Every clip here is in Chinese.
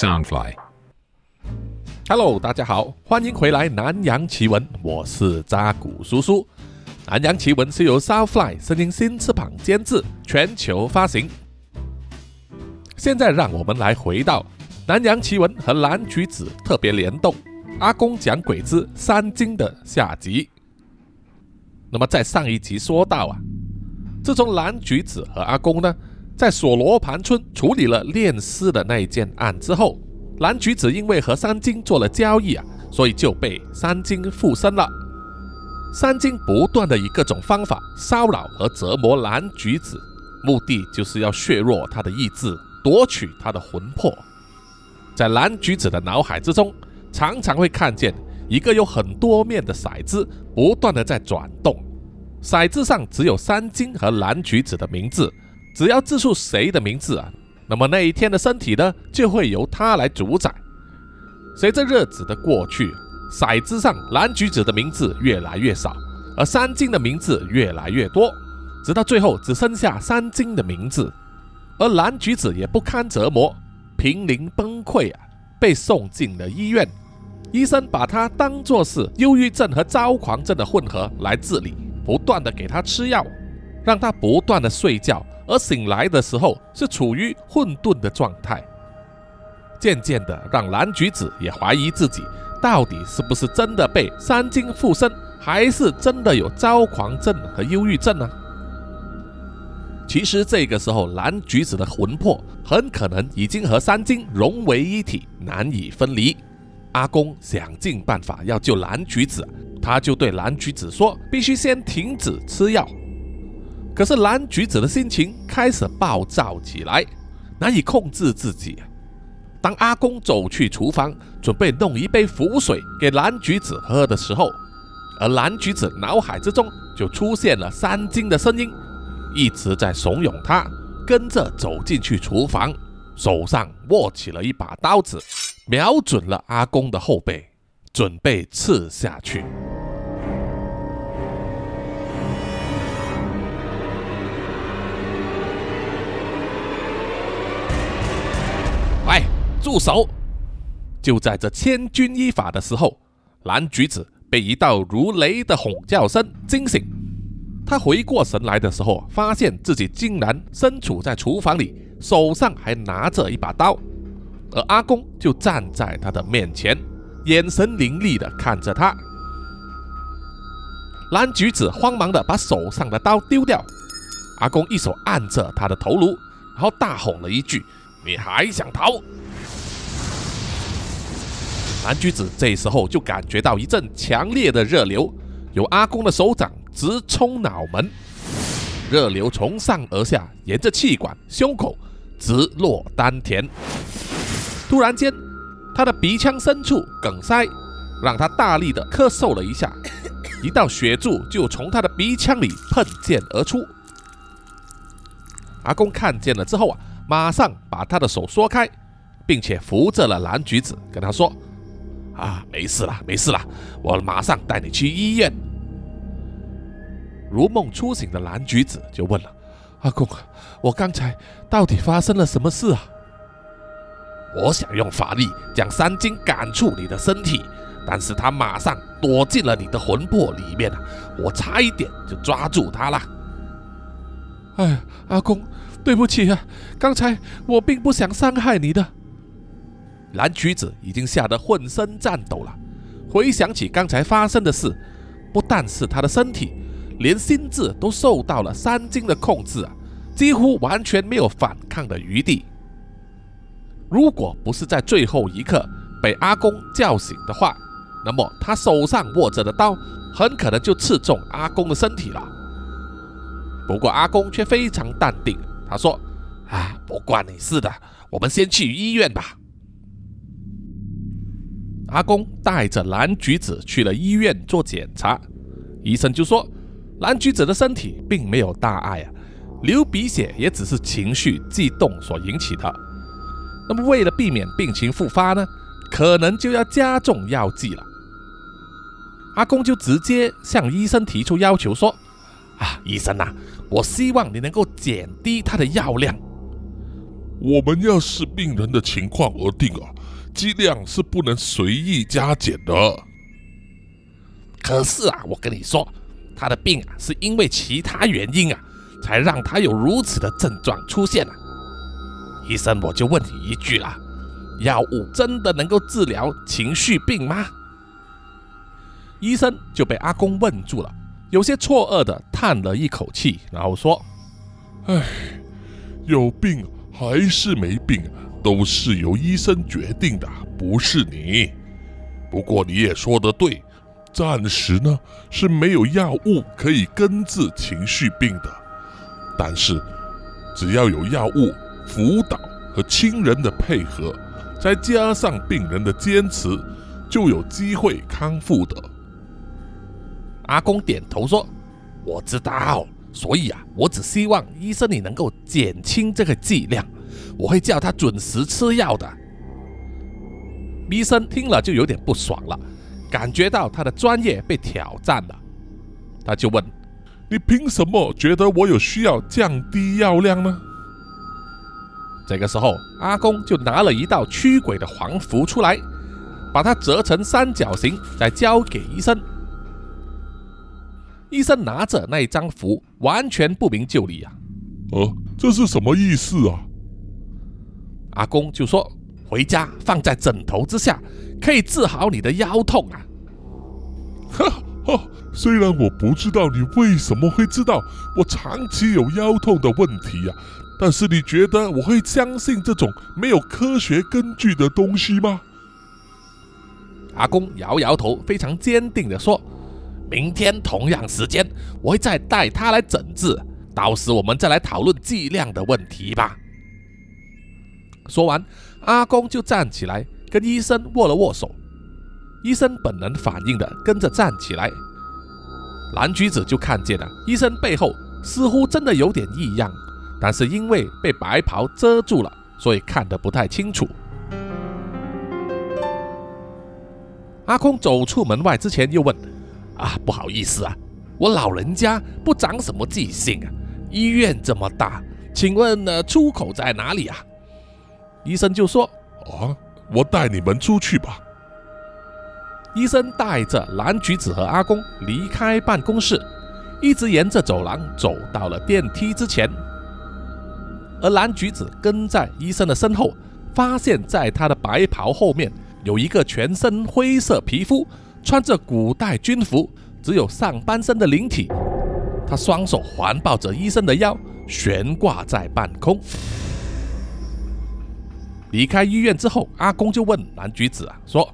Soundfly。Hello，大家好，欢迎回来《南洋奇闻》，我是扎古叔叔。《南洋奇闻》是由 Soundfly 声音新翅膀监制，全球发行。现在让我们来回到《南洋奇闻》和蓝橘子特别联动，阿公讲鬼之三经的下集。那么在上一集说到啊，自从蓝橘子和阿公呢，在索罗盘村处理了炼尸的那一件案之后，蓝橘子因为和三金做了交易啊，所以就被三金附身了。三金不断的以各种方法骚扰和折磨蓝橘子，目的就是要削弱他的意志，夺取他的魂魄。在蓝橘子的脑海之中，常常会看见一个有很多面的骰子，不断的在转动。骰子上只有三金和蓝橘子的名字，只要字出谁的名字啊，那么那一天的身体呢，就会由他来主宰。随着日子的过去，骰子上蓝橘子的名字越来越少，而三金的名字越来越多，直到最后只剩下三金的名字。而蓝橘子也不堪折磨，濒临崩溃啊，被送进了医院。医生把他当作是忧郁症和躁狂症的混合来治理，不断的给他吃药，让他不断的睡觉，而醒来的时候是处于混沌的状态。渐渐的，让蓝橘子也怀疑自己到底是不是真的被三金附身，还是真的有躁狂症和忧郁症呢？其实这个时候，蓝橘子的魂魄很可能已经和三金融为一体，难以分离。阿公想尽办法要救蓝橘子，他就对蓝橘子说：“必须先停止吃药。”可是蓝橘子的心情开始暴躁起来，难以控制自己。当阿公走去厨房准备弄一杯符水给蓝橘子喝的时候，而蓝橘子脑海之中就出现了三金的声音，一直在怂恿他跟着走进去厨房，手上握起了一把刀子，瞄准了阿公的后背，准备刺下去。住手！就在这千钧一发的时候，蓝橘子被一道如雷的吼叫声惊醒。他回过神来的时候，发现自己竟然身处在厨房里，手上还拿着一把刀，而阿公就站在他的面前，眼神凌厉地看着他。蓝橘子慌忙地把手上的刀丢掉，阿公一手按着他的头颅，然后大吼了一句：“你还想逃？”蓝橘子这时候就感觉到一阵强烈的热流由阿公的手掌直冲脑门，热流从上而下，沿着气管、胸口直落丹田。突然间，他的鼻腔深处梗塞，让他大力的咳嗽了一下，一道血柱就从他的鼻腔里喷溅而出。阿公看见了之后啊，马上把他的手缩开，并且扶着了蓝橘子，跟他说。啊，没事了，没事了，我马上带你去医院。如梦初醒的蓝橘子就问了：“阿公，我刚才到底发生了什么事啊？”我想用法力将三金赶出你的身体，但是他马上躲进了你的魂魄里面了，我差一点就抓住他了。哎，阿公，对不起啊，刚才我并不想伤害你的。蓝橘子已经吓得浑身颤抖了，回想起刚才发生的事，不但是他的身体，连心智都受到了三金的控制啊，几乎完全没有反抗的余地。如果不是在最后一刻被阿公叫醒的话，那么他手上握着的刀很可能就刺中阿公的身体了。不过阿公却非常淡定，他说：“啊，不关你事的，我们先去医院吧。”阿公带着蓝橘子去了医院做检查，医生就说蓝橘子的身体并没有大碍啊，流鼻血也只是情绪激动所引起的。那么为了避免病情复发呢，可能就要加重药剂了。阿公就直接向医生提出要求说：“啊，医生呐、我希望你能够减低他的药量。”我们要视病人的情况而定啊，剂量是不能随意加减的。可是啊，我跟你说，他的病啊，是因为其他原因啊，才让他有如此的症状出现啊。医生，我就问你一句啦，药物真的能够治疗情绪病吗？医生就被阿公问住了，有些错愕的叹了一口气，然后说：“唉，有病还是没病，都是由医生决定的，不是你。不过你也说得对，暂时呢是没有药物可以根治情绪病的，但是只要有药物辅导和亲人的配合，再加上病人的坚持，就有机会康复的。”阿公点头说：“我知道，所以啊，我只希望医生你能够减轻这个剂量，我会叫他准时吃药的。”医生听了就有点不爽了，感觉到他的专业被挑战了，他就问：“你凭什么觉得我有需要降低药量呢？”这个时候，阿公就拿了一道驱鬼的黄符出来，把它折成三角形，再交给医生。医生拿着那一张符，完全不明就里啊！呃，这是什么意思啊？阿公就说：“回家放在枕头之下，可以治好你的腰痛啊！”哈哈，虽然我不知道你为什么会知道我长期有腰痛的问题呀，但是你觉得我会相信这种没有科学根据的东西吗？阿公摇摇头，非常坚定的说。明天同样时间，我会再带他来诊治，到时我们再来讨论剂量的问题吧。说完，阿公就站起来跟医生握了握手。医生本能反应的跟着站起来，蓝橘子就看见了医生背后似乎真的有点异样，但是因为被白袍遮住了，所以看得不太清楚。阿公走出门外之前又问。啊，不好意思啊，我老人家不长什么记性啊。医院这么大，请问呢出口在哪里啊？医生就说：“啊，我带你们出去吧。”医生带着蓝橘子和阿公离开办公室，一直沿着走廊走到了电梯之前，而蓝橘子跟在医生的身后，发现在他的白袍后面有一个全身灰色皮肤。穿着古代军服，只有上半身的灵体，他双手环抱着医生的腰，悬挂在半空。离开医院之后，阿公就问蓝橘子啊，说：“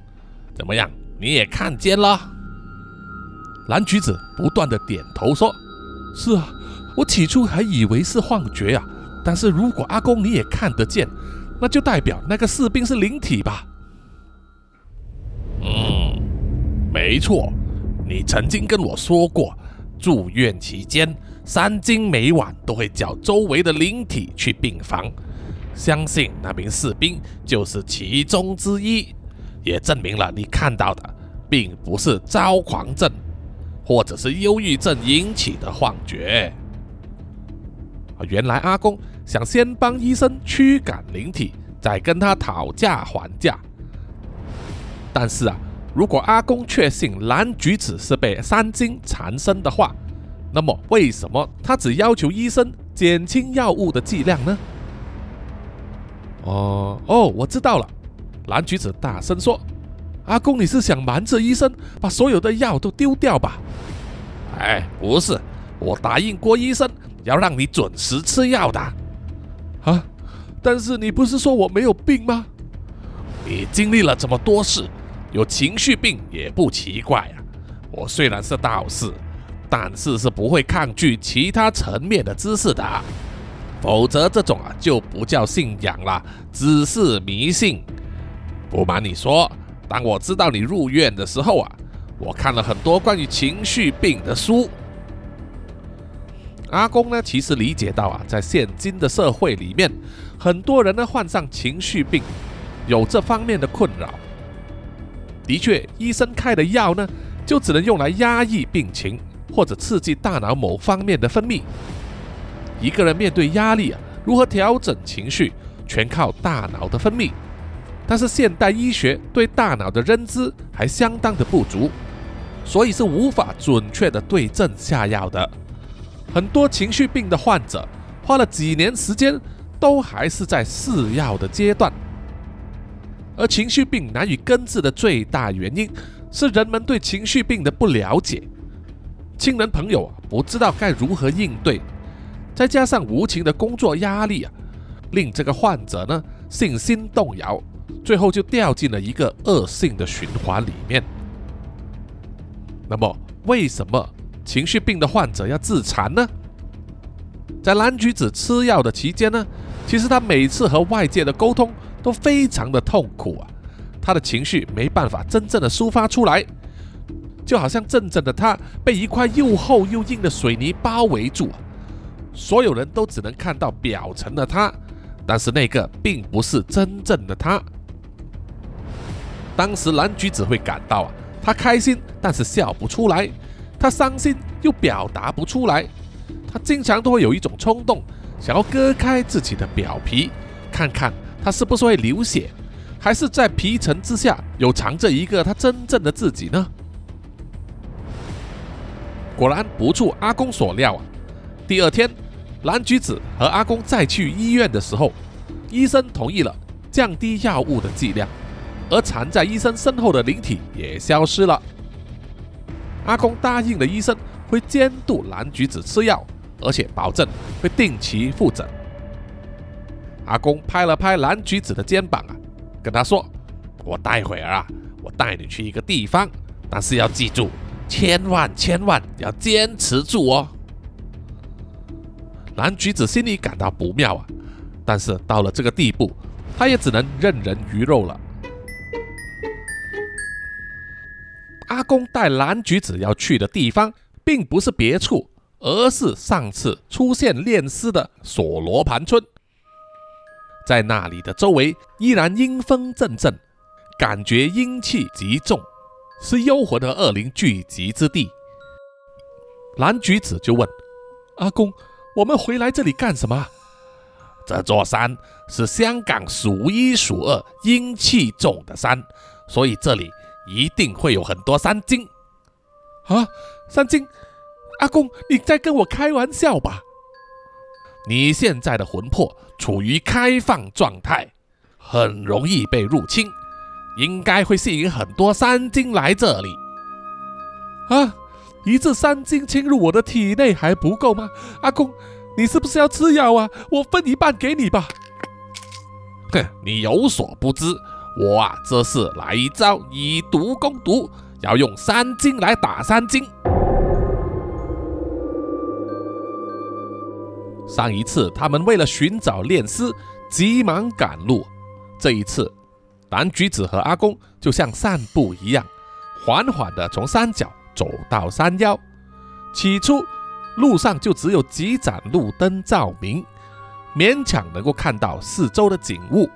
怎么样？你也看见了？”蓝橘子不断的点头说：“是啊，我起初还以为是幻觉啊，但是如果阿公你也看得见，那就代表那个士兵是灵体吧？”嗯。没错，你曾经跟我说过，住院期间，三金每晚都会叫周围的灵体去病房，相信那名士兵就是其中之一，也证明了你看到的并不是躁狂症，或者是忧郁症引起的幻觉。原来阿公想先帮医生驱赶灵体，再跟他讨价还价，但是啊。如果阿公确信蓝橘子是被三精缠身的话，那么为什么他只要求医生减轻药物的剂量呢？哦哦，我知道了。蓝橘子大声说：“阿公，你是想瞒着医生，把所有的药都丢掉吧？”哎，不是，我答应过医生要让你准时吃药的。啊，但是你不是说我没有病吗？你经历了这么多事。有情绪病也不奇怪啊！我虽然是道士，但是是不会抗拒其他层面的知识的，否则这种啊就不叫信仰了，只是迷信。不瞒你说，当我知道你入院的时候啊，我看了很多关于情绪病的书。阿公呢，其实理解到啊，在现今的社会里面，很多人呢患上情绪病，有这方面的困扰。的确，医生开的药呢，就只能用来压抑病情，或者刺激大脑某方面的分泌。一个人面对压力啊，如何调整情绪，全靠大脑的分泌。但是现代医学对大脑的认知还相当的不足，所以是无法准确的对症下药的。很多情绪病的患者花了几年时间，都还是在试药的阶段。而情绪病难以根治的最大原因是人们对情绪病的不了解，亲人朋友啊不知道该如何应对，再加上无情的工作压力啊，令这个患者呢信心动摇。最后就掉进了一个恶性的循环里面。那么，为什么情绪病的患者要自残呢？在蓝橘子吃药的期间呢，其实他每次和外界的沟通都非常的痛苦啊，他的情绪没办法真正的抒发出来，就好像真正的他被一块又厚又硬的水泥包围住，所有人都只能看到表层的他，但是那个并不是真正的他。当时蓝橘子会感到啊，他开心但是笑不出来，他伤心又表达不出来，他经常都会有一种冲动，想要割开自己的表皮，看看他是不是会流血，还是在皮层之下有藏着一个他真正的自己呢？果然不出阿公所料啊，第二天蓝橘子和阿公再去医院的时候，医生同意了降低药物的剂量。而藏在医生身后的灵体也消失了。阿公答应了医生会监督蓝橘子吃药，而且保证会定期复诊。阿公拍了拍蓝橘子的肩膀啊，跟他说：“我待会儿啊，我带你去一个地方，但是要记住，千万千万要坚持住哦。”蓝橘子心里感到不妙啊，但是到了这个地步，他也只能任人鱼肉了。阿公带蓝橘子要去的地方，并不是别处，而是上次出现炼尸的索罗盘村。在那里的周围依然阴风阵阵，感觉阴气极重，是幽魂和恶灵聚集之地。蓝橘子就问阿公：“我们回来这里干什么？”这座山是香港数一数二阴气重的山，所以这里。一定会有很多山精啊！山精，阿公，你在跟我开玩笑吧？你现在的魂魄处于开放状态，很容易被入侵，应该会吸引很多山精来这里。啊！一只山精侵入我的体内还不够吗？阿公，你是不是要吃药啊？我分一半给你吧。哼，你有所不知。我啊，这是来一招以毒攻毒，要用山精来打山精。上一次他们为了寻找炼尸，急忙赶路，这一次蓝橘子和阿公就像散步一样，缓缓地从山脚走到山腰。起初路上就只有几盏路灯照明，勉强能够看到四周的景物，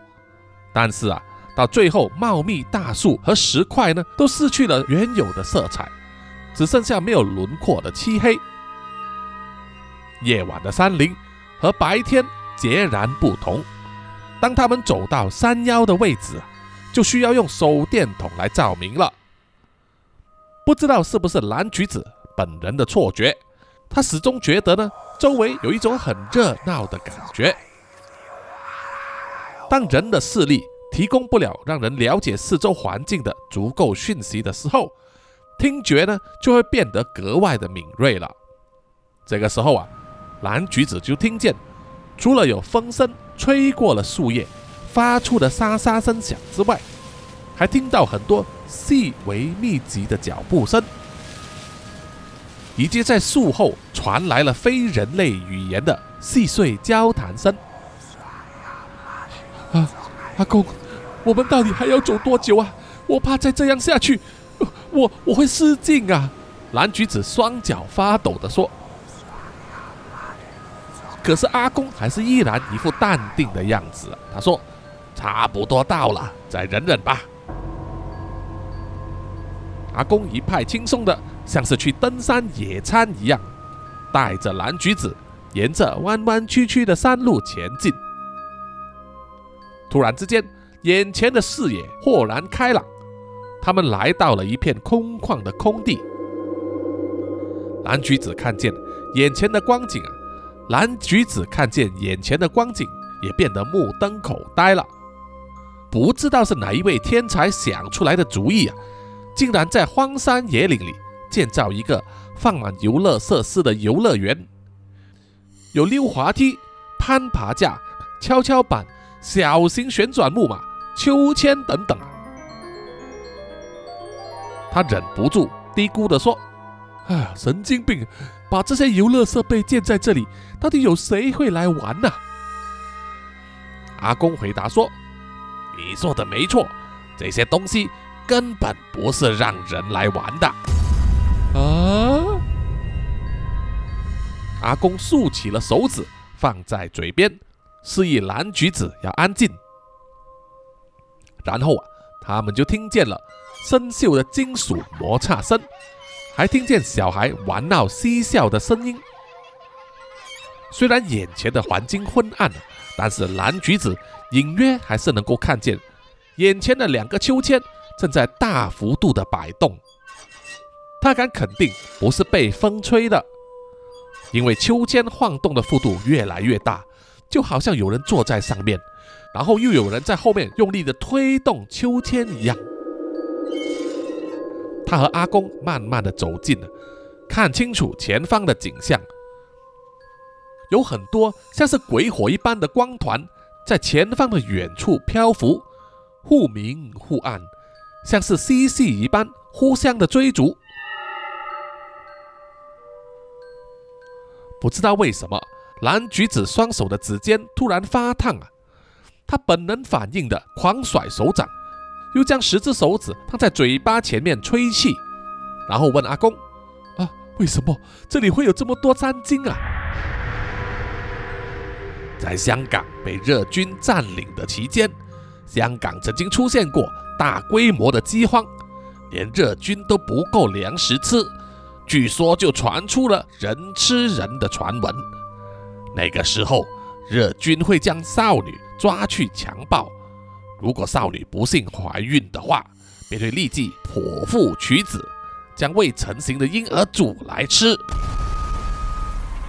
但是啊。到最后，茂密大树和石块呢，都失去了原有的色彩，只剩下没有轮廓的漆黑。夜晚的山林和白天截然不同。当他们走到山腰的位置，就需要用手电筒来照明了。不知道是不是蓝橘子本人的错觉，他始终觉得呢，周围有一种很热闹的感觉。当人的视力。提供不了让人了解四周环境的足够讯息的时候，听觉呢就会变得格外的敏锐了。这个时候啊，蓝橘子就听见，除了有风声吹过了树叶发出的沙沙声响之外，还听到很多细微密集的脚步声，以及在树后传来了非人类语言的细碎交谈声。啊，阿公。我们到底还要走多久啊？我怕再这样下去，我我会失禁啊！蓝橘子双脚发抖地说。可是阿公还是依然一副淡定的样子。他说：“差不多到了，再忍忍吧。”阿公一派轻松的，像是去登山野餐一样，带着蓝橘子沿着弯弯曲曲的山路前进。突然之间，眼前的视野豁然开朗，他们来到了一片空旷的空地。蓝橘子看见眼前的光景啊，蓝橘子看见眼前的光景，也变得目瞪口呆了。不知道是哪一位天才想出来的主意啊，竟然在荒山野岭里建造一个放满游乐设施的游乐园，有溜滑梯、攀爬架、跷跷板。小型旋转木马、秋千等等，他忍不住嘀咕地说：“哎，神经病！把这些游乐设备建在这里，到底有谁会来玩呢？”阿公回答说：“你说的没错，这些东西根本不是让人来玩的。”啊！阿公竖起了手指，放在嘴边。示意蓝橘子要安静，然后啊，他们就听见了生锈的金属摩擦声，还听见小孩玩闹嬉笑的声音。虽然眼前的环境昏暗，但是蓝橘子隐约还是能够看见眼前的两个秋千正在大幅度的摆动。他敢肯定不是被风吹的，因为秋千晃动的幅度越来越大。就好像有人坐在上面，然后又有人在后面用力的推动秋千一样。他和阿公慢慢的走近了，看清楚前方的景象，有很多像是鬼火一般的光团在前方的远处漂浮，忽明忽暗，像是嬉戏一般互相的追逐。不知道为什么。蓝橘子双手的指尖突然发烫啊！他本能反应的狂甩手掌，又将十只手指放在嘴巴前面吹气，然后问阿公：“啊，为什么这里会有这么多粘精啊？”在香港被日军占领的期间，香港曾经出现过大规模的饥荒，连日军都不够粮食吃，据说就传出了人吃人的传闻。那个时候，日军会将少女抓去强暴，如果少女不幸怀孕的话，便会立即剖腹取子，将未成型的婴儿煮来吃。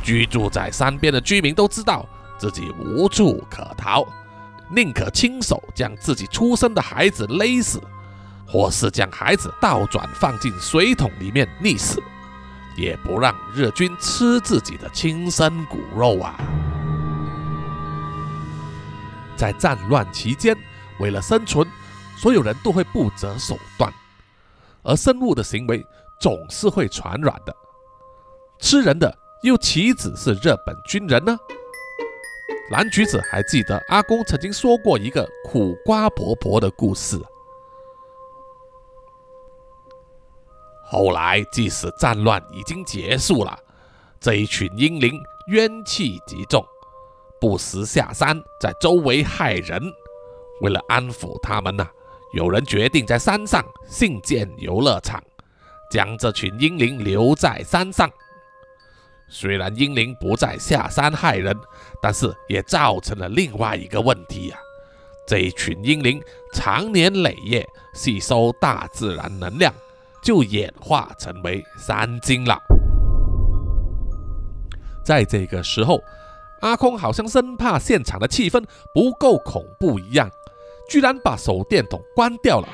居住在山边的居民都知道自己无处可逃，宁可亲手将自己出生的孩子勒死，或是将孩子倒转放进水桶里面溺死。也不让日军吃自己的亲生骨肉啊！在战乱期间，为了生存，所有人都会不择手段，而生物的行为总是会传染的。吃人的又岂止是日本军人呢？蓝橘子还记得阿公曾经说过一个苦瓜婆婆的故事。后来，即使战乱已经结束了，这一群英灵冤气极重，不时下山在周围害人。为了安抚他们呐，有人决定在山上兴建游乐场，将这群英灵留在山上。虽然英灵不再下山害人，但是也造成了另外一个问题呀：这一群英灵长年累月吸收大自然能量。就演化成为山精了。在这个时候，阿空好像生怕现场的气氛不够恐怖一样，居然把手电筒关掉了。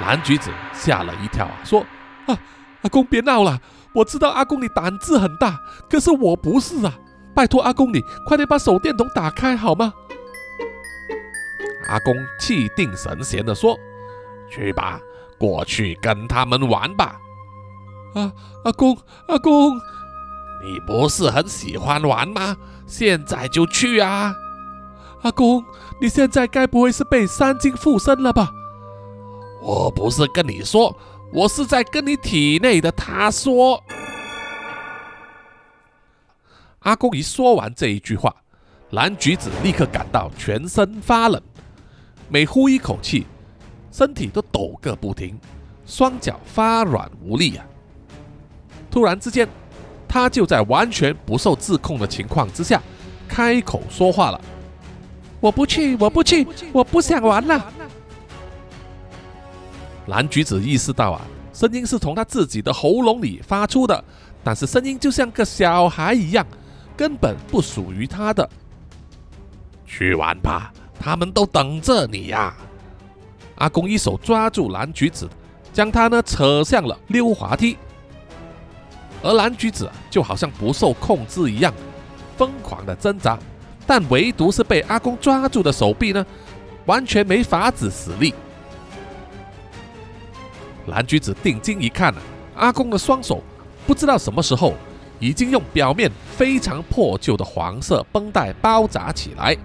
蓝橘子吓了一跳啊，说：“啊，阿公别闹了，我知道阿公你胆子很大，可是我不是啊，拜托阿公你快点把手电筒打开好吗？”阿公气定神闲地说：“去吧。”过去跟他们玩吧，啊，阿公，阿公，你不是很喜欢玩吗？现在就去啊！阿公，你现在该不会是被三精附身了吧？我不是跟你说，我是在跟你体内的他说。阿公一说完这一句话，蓝橘子立刻感到全身发冷，每呼一口气。身体都抖个不停，双脚发软无力啊！突然之间，他就在完全不受自控的情况之下开口说话了：“我不去，我不去，我不想玩了。蓝橘子意识到啊，声音是从他自己的喉咙里发出的，但是声音就像个小孩一样，根本不属于他的。去玩吧，他们都等着你呀！阿公一手抓住蓝橘子，将他呢扯向了溜滑梯，而蓝橘子就好像不受控制一样，疯狂的挣扎，但唯独是被阿公抓住的手臂呢，完全没法子使力。蓝橘子定睛一看啊，阿公的双手不知道什么时候已经用表面非常破旧的黄色绷带包扎起来，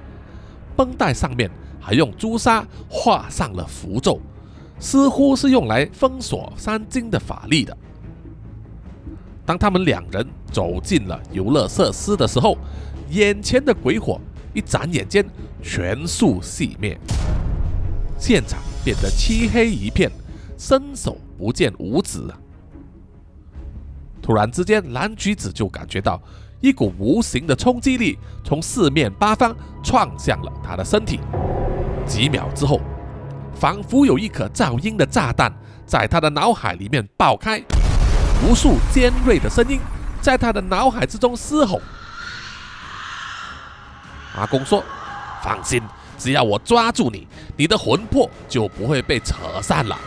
绷带上面还用朱砂画上了符咒，似乎是用来封锁三金的法力的。当他们两人走进了游乐设施的时候，眼前的鬼火一眨眼间全数熄灭，现场变得漆黑一片。伸手不见五指啊！突然之间，蓝橘子就感觉到一股无形的冲击力从四面八方撞向了他的身体。几秒之后，仿佛有一颗噪音的炸弹在他的脑海里面爆开，无数尖锐的声音在他的脑海之中嘶吼。阿公说：“放心，只要我抓住你，你的魂魄就不会被扯散了。”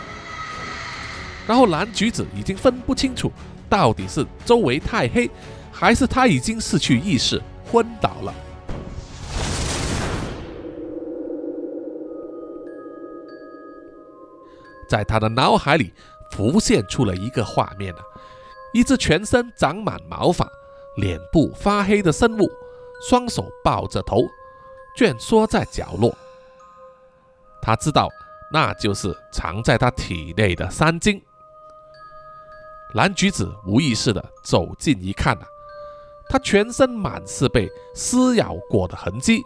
然后蓝橘子已经分不清楚，到底是周围太黑，还是他已经失去意识昏倒了。在他的脑海里浮现出了一个画面啊，一只全身长满毛发、脸部发黑的生物，双手抱着头，蜷缩在角落。他知道，那就是藏在他体内的三精。蓝橘子无意识的走近一看啊，他全身满是被撕咬过的痕迹，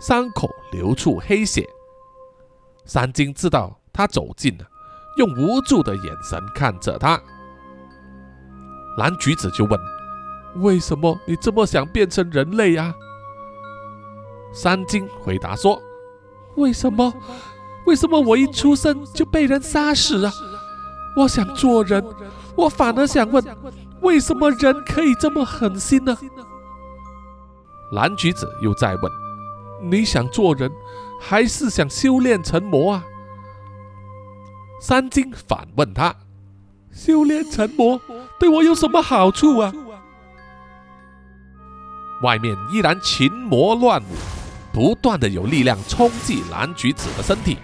伤口流出黑血。三金知道他走近了，用无助的眼神看着他。蓝橘子就问：“为什么你这么想变成人类呀？”三金回答说：“为什么？为什么我一出生就被人杀死啊？我想做人。”我反而想问，为什么人可以这么狠心呢？蓝橘子又再问：“你想做人，还是想修炼成魔啊？”三金反问他：“修炼成魔对我有什么好处啊？”外面依然群魔乱舞，不断的有力量冲击蓝橘子的身体，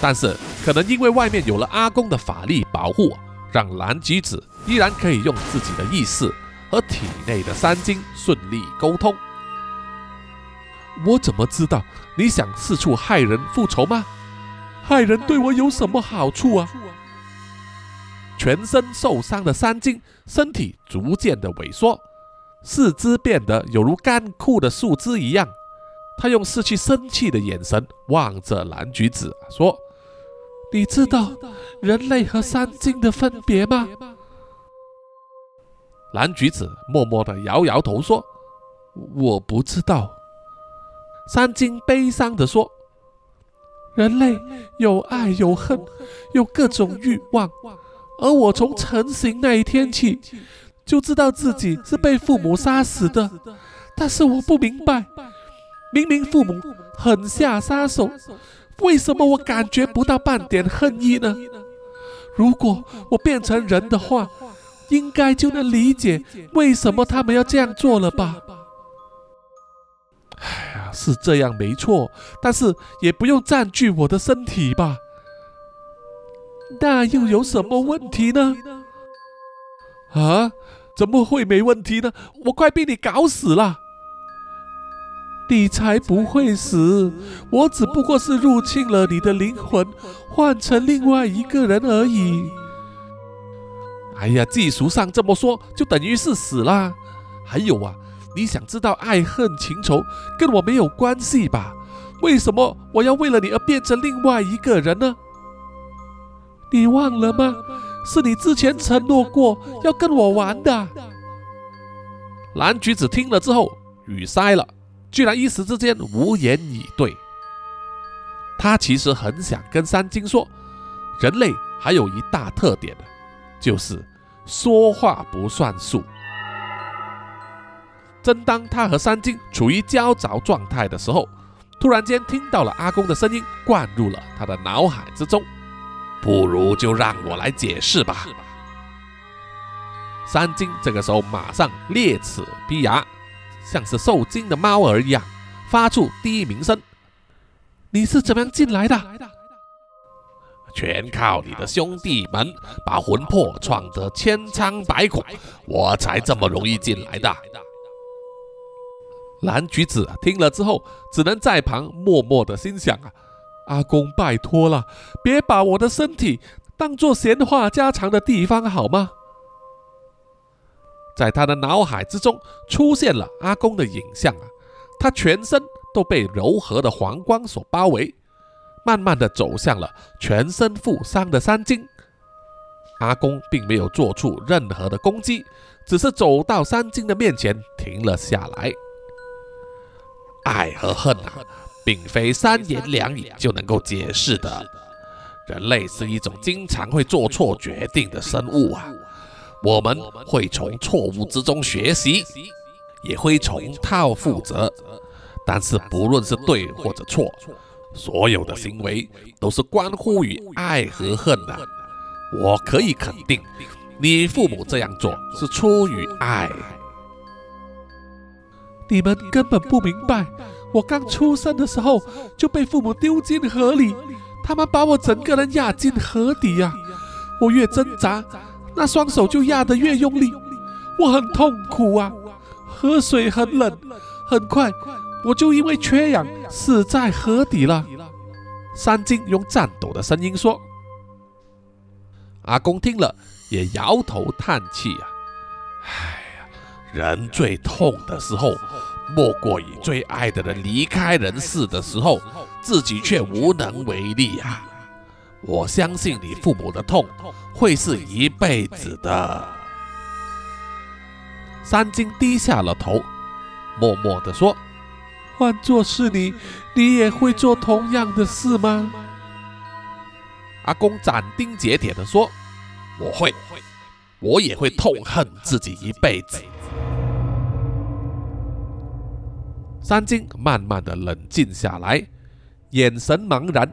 但是可能因为外面有了阿公的法力保护。让蓝橘子依然可以用自己的意识和体内的三精顺利沟通。我怎么知道你想四处害人复仇吗？害人对我有什么好处啊？全身受伤的三精身体逐渐的萎缩，四肢变得有如干枯的树枝一样。他用失去生气的眼神望着蓝橘子，说。你知道人类和三精的分别吗？蓝橘子默默的摇摇头说：“我不知道。”三精悲伤的说：“人类有爱有恨，有各种欲望，而我从成型那一天起，就知道自己是被父母杀死的。但是我不明白，明明父母狠下杀手。”为什么我感觉不到半点恨意呢？如果我变成人的话，应该就能理解为什么他们要这样做了吧？哎呀，是这样没错，但是也不用占据我的身体吧？那又有什么问题呢？啊？怎么会没问题呢？我快被你搞死了！你才不会死，我只不过是入侵了你的灵魂，换成另外一个人而已。哎呀，技术上这么说，就等于是死啦。还有啊，你想知道爱恨情仇跟我没有关系吧？为什么我要为了你而变成另外一个人呢？你忘了吗？是你之前承诺过要跟我玩的。蓝橘子听了之后，语塞了。居然一时之间无言以对。他其实很想跟三金说，人类还有一大特点呢就是说话不算数。正当他和三金处于焦躁状态的时候，突然间听到了阿公的声音灌入了他的脑海之中。不如就让我来解释吧。三金这个时候马上裂齿逼牙，像是受惊的猫儿一样，发出低鸣声：“你是怎么样进来的？全靠你的兄弟们把魂魄闯得千疮百孔，我才这么容易进来的。”蓝橘子听了之后，只能在旁默默的心想啊。阿公，拜托了，别把我的身体当做闲话家常的地方，好吗？在他的脑海之中出现了阿公的影像啊，他全身都被柔和的黄光所包围，慢慢的走向了全身负伤的三金。阿公并没有做出任何的攻击，只是走到三金的面前停了下来。爱和恨啊！并非三言两语就能够解释的。人类是一种经常会做错决定的生物啊！我们会从错误之中学习，也会重蹈覆辙。但是不论是对或者错，所有的行为都是关乎于爱和恨的。我可以肯定，你父母这样做是出于爱。你们根本不明白。我刚出生的时候就被父母丢进河里，他们把我整个人压进河底呀！我越挣扎，那双手就压得越用力，我很痛苦啊！河水很冷，很快我就因为缺氧死在河底了。三金用颤抖的声音说：“阿公听了也摇头叹气啊，哎呀，人最痛的时候。”莫过于最爱的人离开人世的时候，自己却无能为力啊！我相信你父母的痛会是一辈子的。三金低下了头，默默地说：“换做是你，你也会做同样的事吗？”阿公斩钉截铁地说：“我会，我也会痛恨自己一辈子。”三金慢慢的冷静下来，眼神茫然，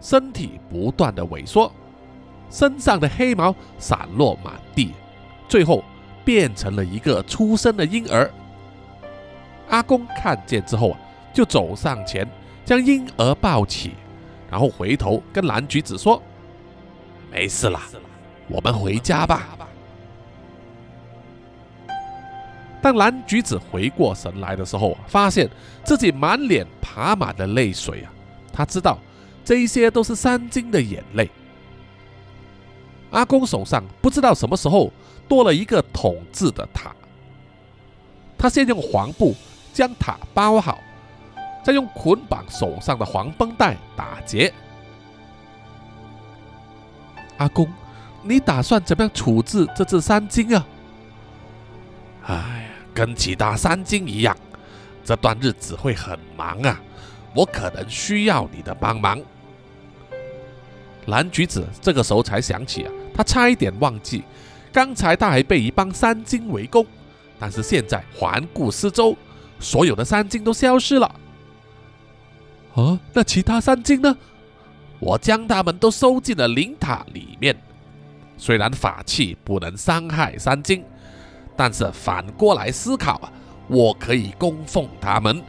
身体不断的萎缩，身上的黑毛散落满地，最后变成了一个出生的婴儿。阿公看见之后啊，就走上前将婴儿抱起，然后回头跟蓝橘子说：“没事了，我们回家吧。”当蓝橘子回过神来的时候，发现自己满脸爬满了泪水啊！他知道这一些都是三金的眼泪。阿公手上不知道什么时候多了一个“统”字的塔，他先用黄布将塔包好，再用捆绑手上的黄绷带打结。阿公，你打算怎么样处置这只三金啊？哎呀。跟其他三金一样，这段日子会很忙啊，我可能需要你的帮忙。蓝橘子这个时候才想起啊，他差一点忘记，刚才他还被一帮三金围攻，但是现在环顾四周，所有的三金都消失了。啊，那其他三金呢？我将他们都收进了灵塔里面，虽然法器不能伤害三金。但是反过来思考啊，我可以供奉他们，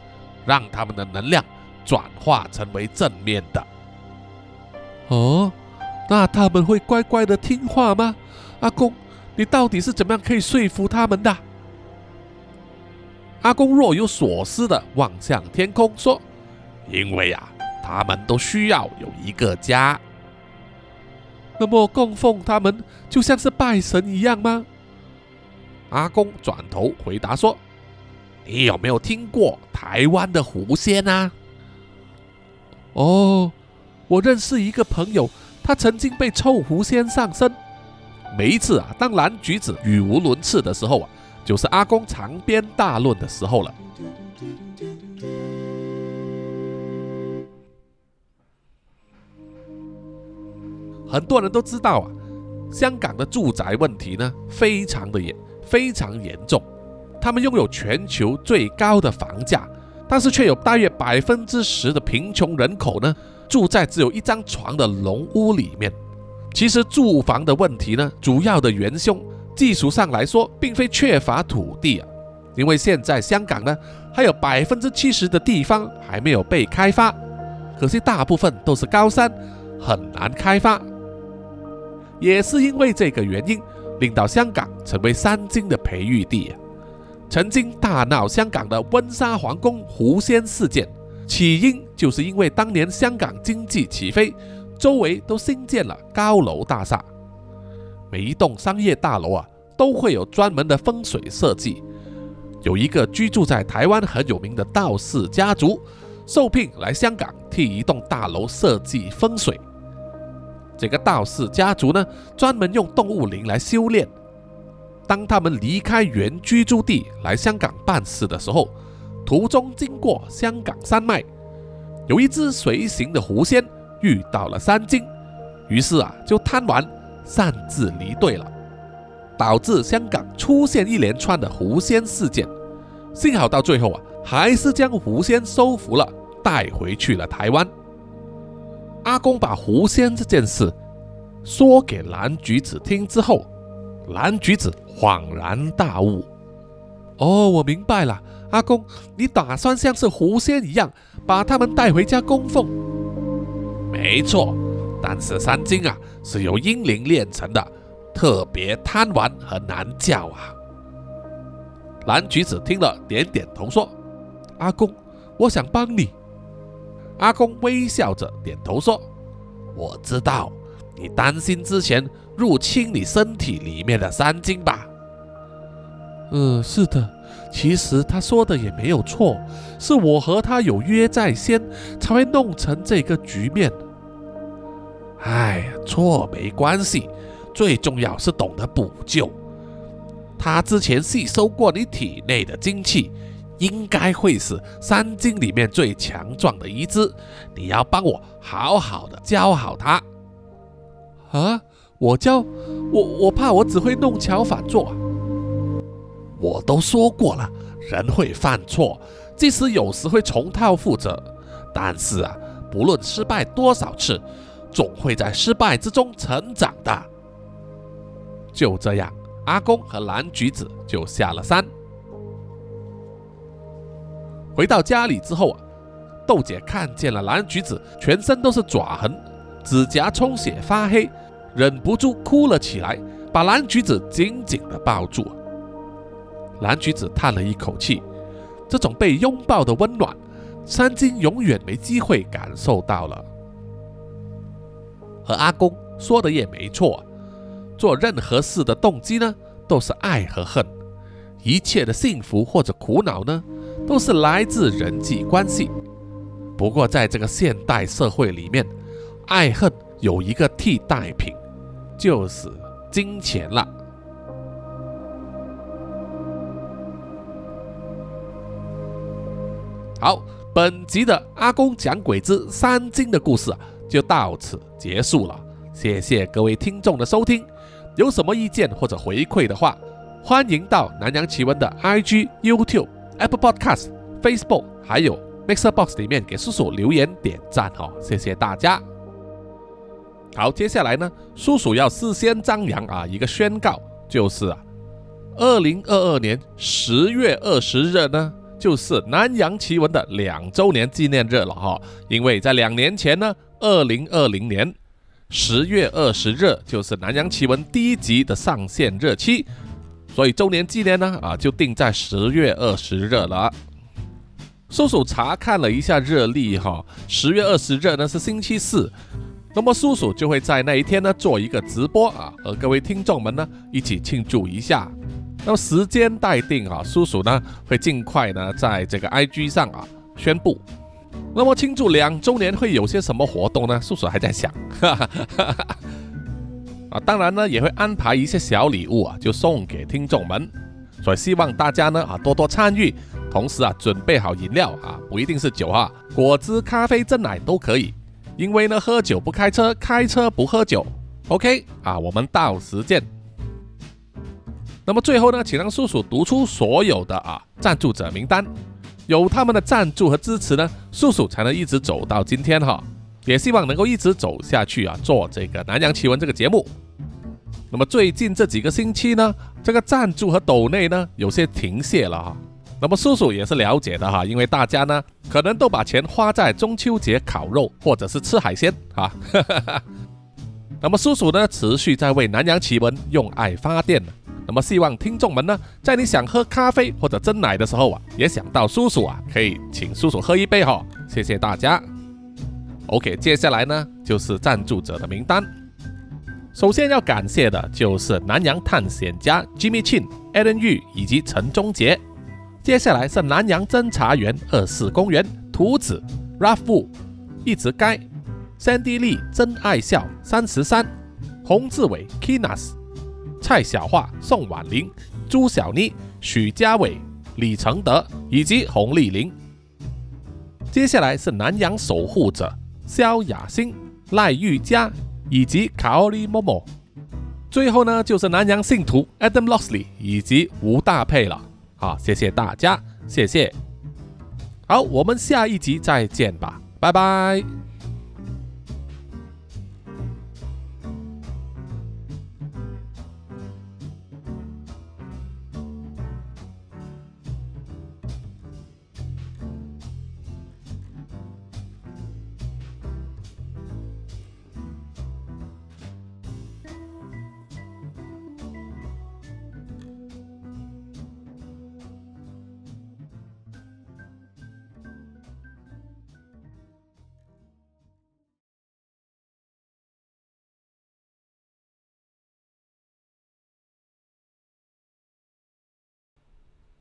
让他们的能量转化成为正面的。哦，那他们会乖乖的听话吗？阿公，你到底是怎么样可以说服他们的？阿公若有所思的望向天空说：“因为啊，他们都需要有一个家。那么供奉他们就像是拜神一样吗？”阿公转头回答说：“你有没有听过台湾的狐仙啊？”哦，我认识一个朋友，他曾经被臭狐仙上身。每一次啊，当蓝橘子语无伦次的时候啊，就是阿公长篇大论的时候了。很多人都知道啊，香港的住宅问题呢非常的严，非常严重。他们拥有全球最高的房价，但是却有大约百分之十的贫穷人口呢住在只有一张床的笼屋里面。其实住房的问题呢，主要的元凶，技术上来说，并非缺乏土地啊，因为现在香港呢还有百分之七十的地方还没有被开发，可惜大部分都是高山，很难开发。也是因为这个原因，令到香港成为三金的培育地。曾经大闹香港的温莎皇宫狐仙事件，起因就是因为当年香港经济起飞，周围都新建了高楼大厦。每一栋商业大楼啊，都会有专门的风水设计。有一个居住在台湾很有名的道士家族，受聘来香港替一栋大楼设计风水。这个道士家族呢，专门用动物灵来修炼。当他们离开原居住地来香港办事的时候，途中经过香港山脉，有一只随行的狐仙遇到了三精，于是啊就贪玩，擅自离队了，导致香港出现一连串的狐仙事件。幸好到最后啊，还是将狐仙收服了，带回去了台湾。阿公把狐仙这件事说给蓝橘子听之后，蓝橘子恍然大悟：“哦，我明白了，阿公，你打算像是狐仙一样，把他们带回家供奉？没错，但是三精啊是由阴灵炼成的，特别贪玩和难教啊。”蓝橘子听了，点点头说：“阿公，我想帮你。”阿公微笑着点头说：“我知道，你担心之前入侵你身体里面的三精吧？”“嗯，是的。其实他说的也没有错，是我和他有约在先，才会弄成这个局面。”“哎呀，错没关系，最重要是懂得补救。他之前吸收过你体内的精气。”应该会是三精里面最强壮的一只，你要帮我好好的教好他。啊，我教我，我怕我只会弄巧反做。我都说过了，人会犯错，即使有时会重蹈覆辙，但是啊，不论失败多少次，总会在失败之中成长的。就这样，阿公和蓝橘子就下了山。回到家里之后啊，豆姐看见了蓝橘子全身都是爪痕，指甲充血发黑，忍不住哭了起来，把蓝橘子紧紧的抱住。蓝橘子叹了一口气，这种被拥抱的温暖，三金永远没机会感受到了。和阿公说的也没错，做任何事的动机呢，都是爱和恨，一切的幸福或者苦恼呢。都是来自人际关系。不过，在这个现代社会里面，爱恨有一个替代品，就是金钱了。好，本集的阿公讲鬼之三金的故事就到此结束了。谢谢各位听众的收听。有什么意见或者回馈的话，欢迎到南洋奇闻的 IG、YouTube。Apple Podcast、Facebook 还有 Mixer Box 里面给叔叔留言点赞哦，谢谢大家。好，接下来呢，叔叔要事先张扬啊一个宣告，就是啊，二零二二年十月二十日呢，就是南洋奇闻的两周年纪念日了哈。因为在两年前呢，二零二零年十月二十日就是南洋奇闻第一集的上线日期。所以周年纪念呢，啊，就定在十月二十日了。叔叔查看了一下日历，哈，十月二十日呢是星期四，那么叔叔就会在那一天呢做一个直播啊，和各位听众们呢一起庆祝一下。那么时间待定啊，叔叔呢会尽快呢在这个 IG 上啊宣布。那么庆祝两周年会有些什么活动呢？叔叔还在想。哈哈哈哈哈啊，当然呢，也会安排一些小礼物啊，就送给听众们，所以希望大家呢啊多多参与，同时啊准备好饮料啊，不一定是酒啊，果汁、咖啡、真奶都可以，因为呢喝酒不开车，开车不喝酒，OK 啊，我们到时见。那么最后呢，请让叔叔读出所有的啊赞助者名单，有他们的赞助和支持呢，叔叔才能一直走到今天哈。也希望能够一直走下去啊，做这个南洋奇闻这个节目。那么最近这几个星期呢，这个赞助和抖内呢有些停歇了哈。那么叔叔也是了解的哈，因为大家呢可能都把钱花在中秋节烤肉或者是吃海鲜啊。那么叔叔呢持续在为南洋奇闻用爱发电。那么希望听众们呢，在你想喝咖啡或者蒸奶的时候啊，也想到叔叔啊，可以请叔叔喝一杯哈。谢谢大家。OK，接下来呢就是赞助者的名单。首先要感谢的就是南洋探险家 Jimmy Chin、Alan Yu 以及陈忠杰。接下来是南洋侦查员二四公园图子 Ralph Wu、一直该、Sandy、真爱笑三十三、洪志伟 Kinas、蔡小桦、宋婉玲、朱小妮、许家伟、李承德以及洪丽玲。接下来是南洋守护者。萧雅欣、赖玉佳以及卡奥利莫莫，最后呢就是南洋信徒 Adam Lossley 以及吴大佩了。好，谢谢大家，谢谢。好，我们下一集再见吧，拜拜。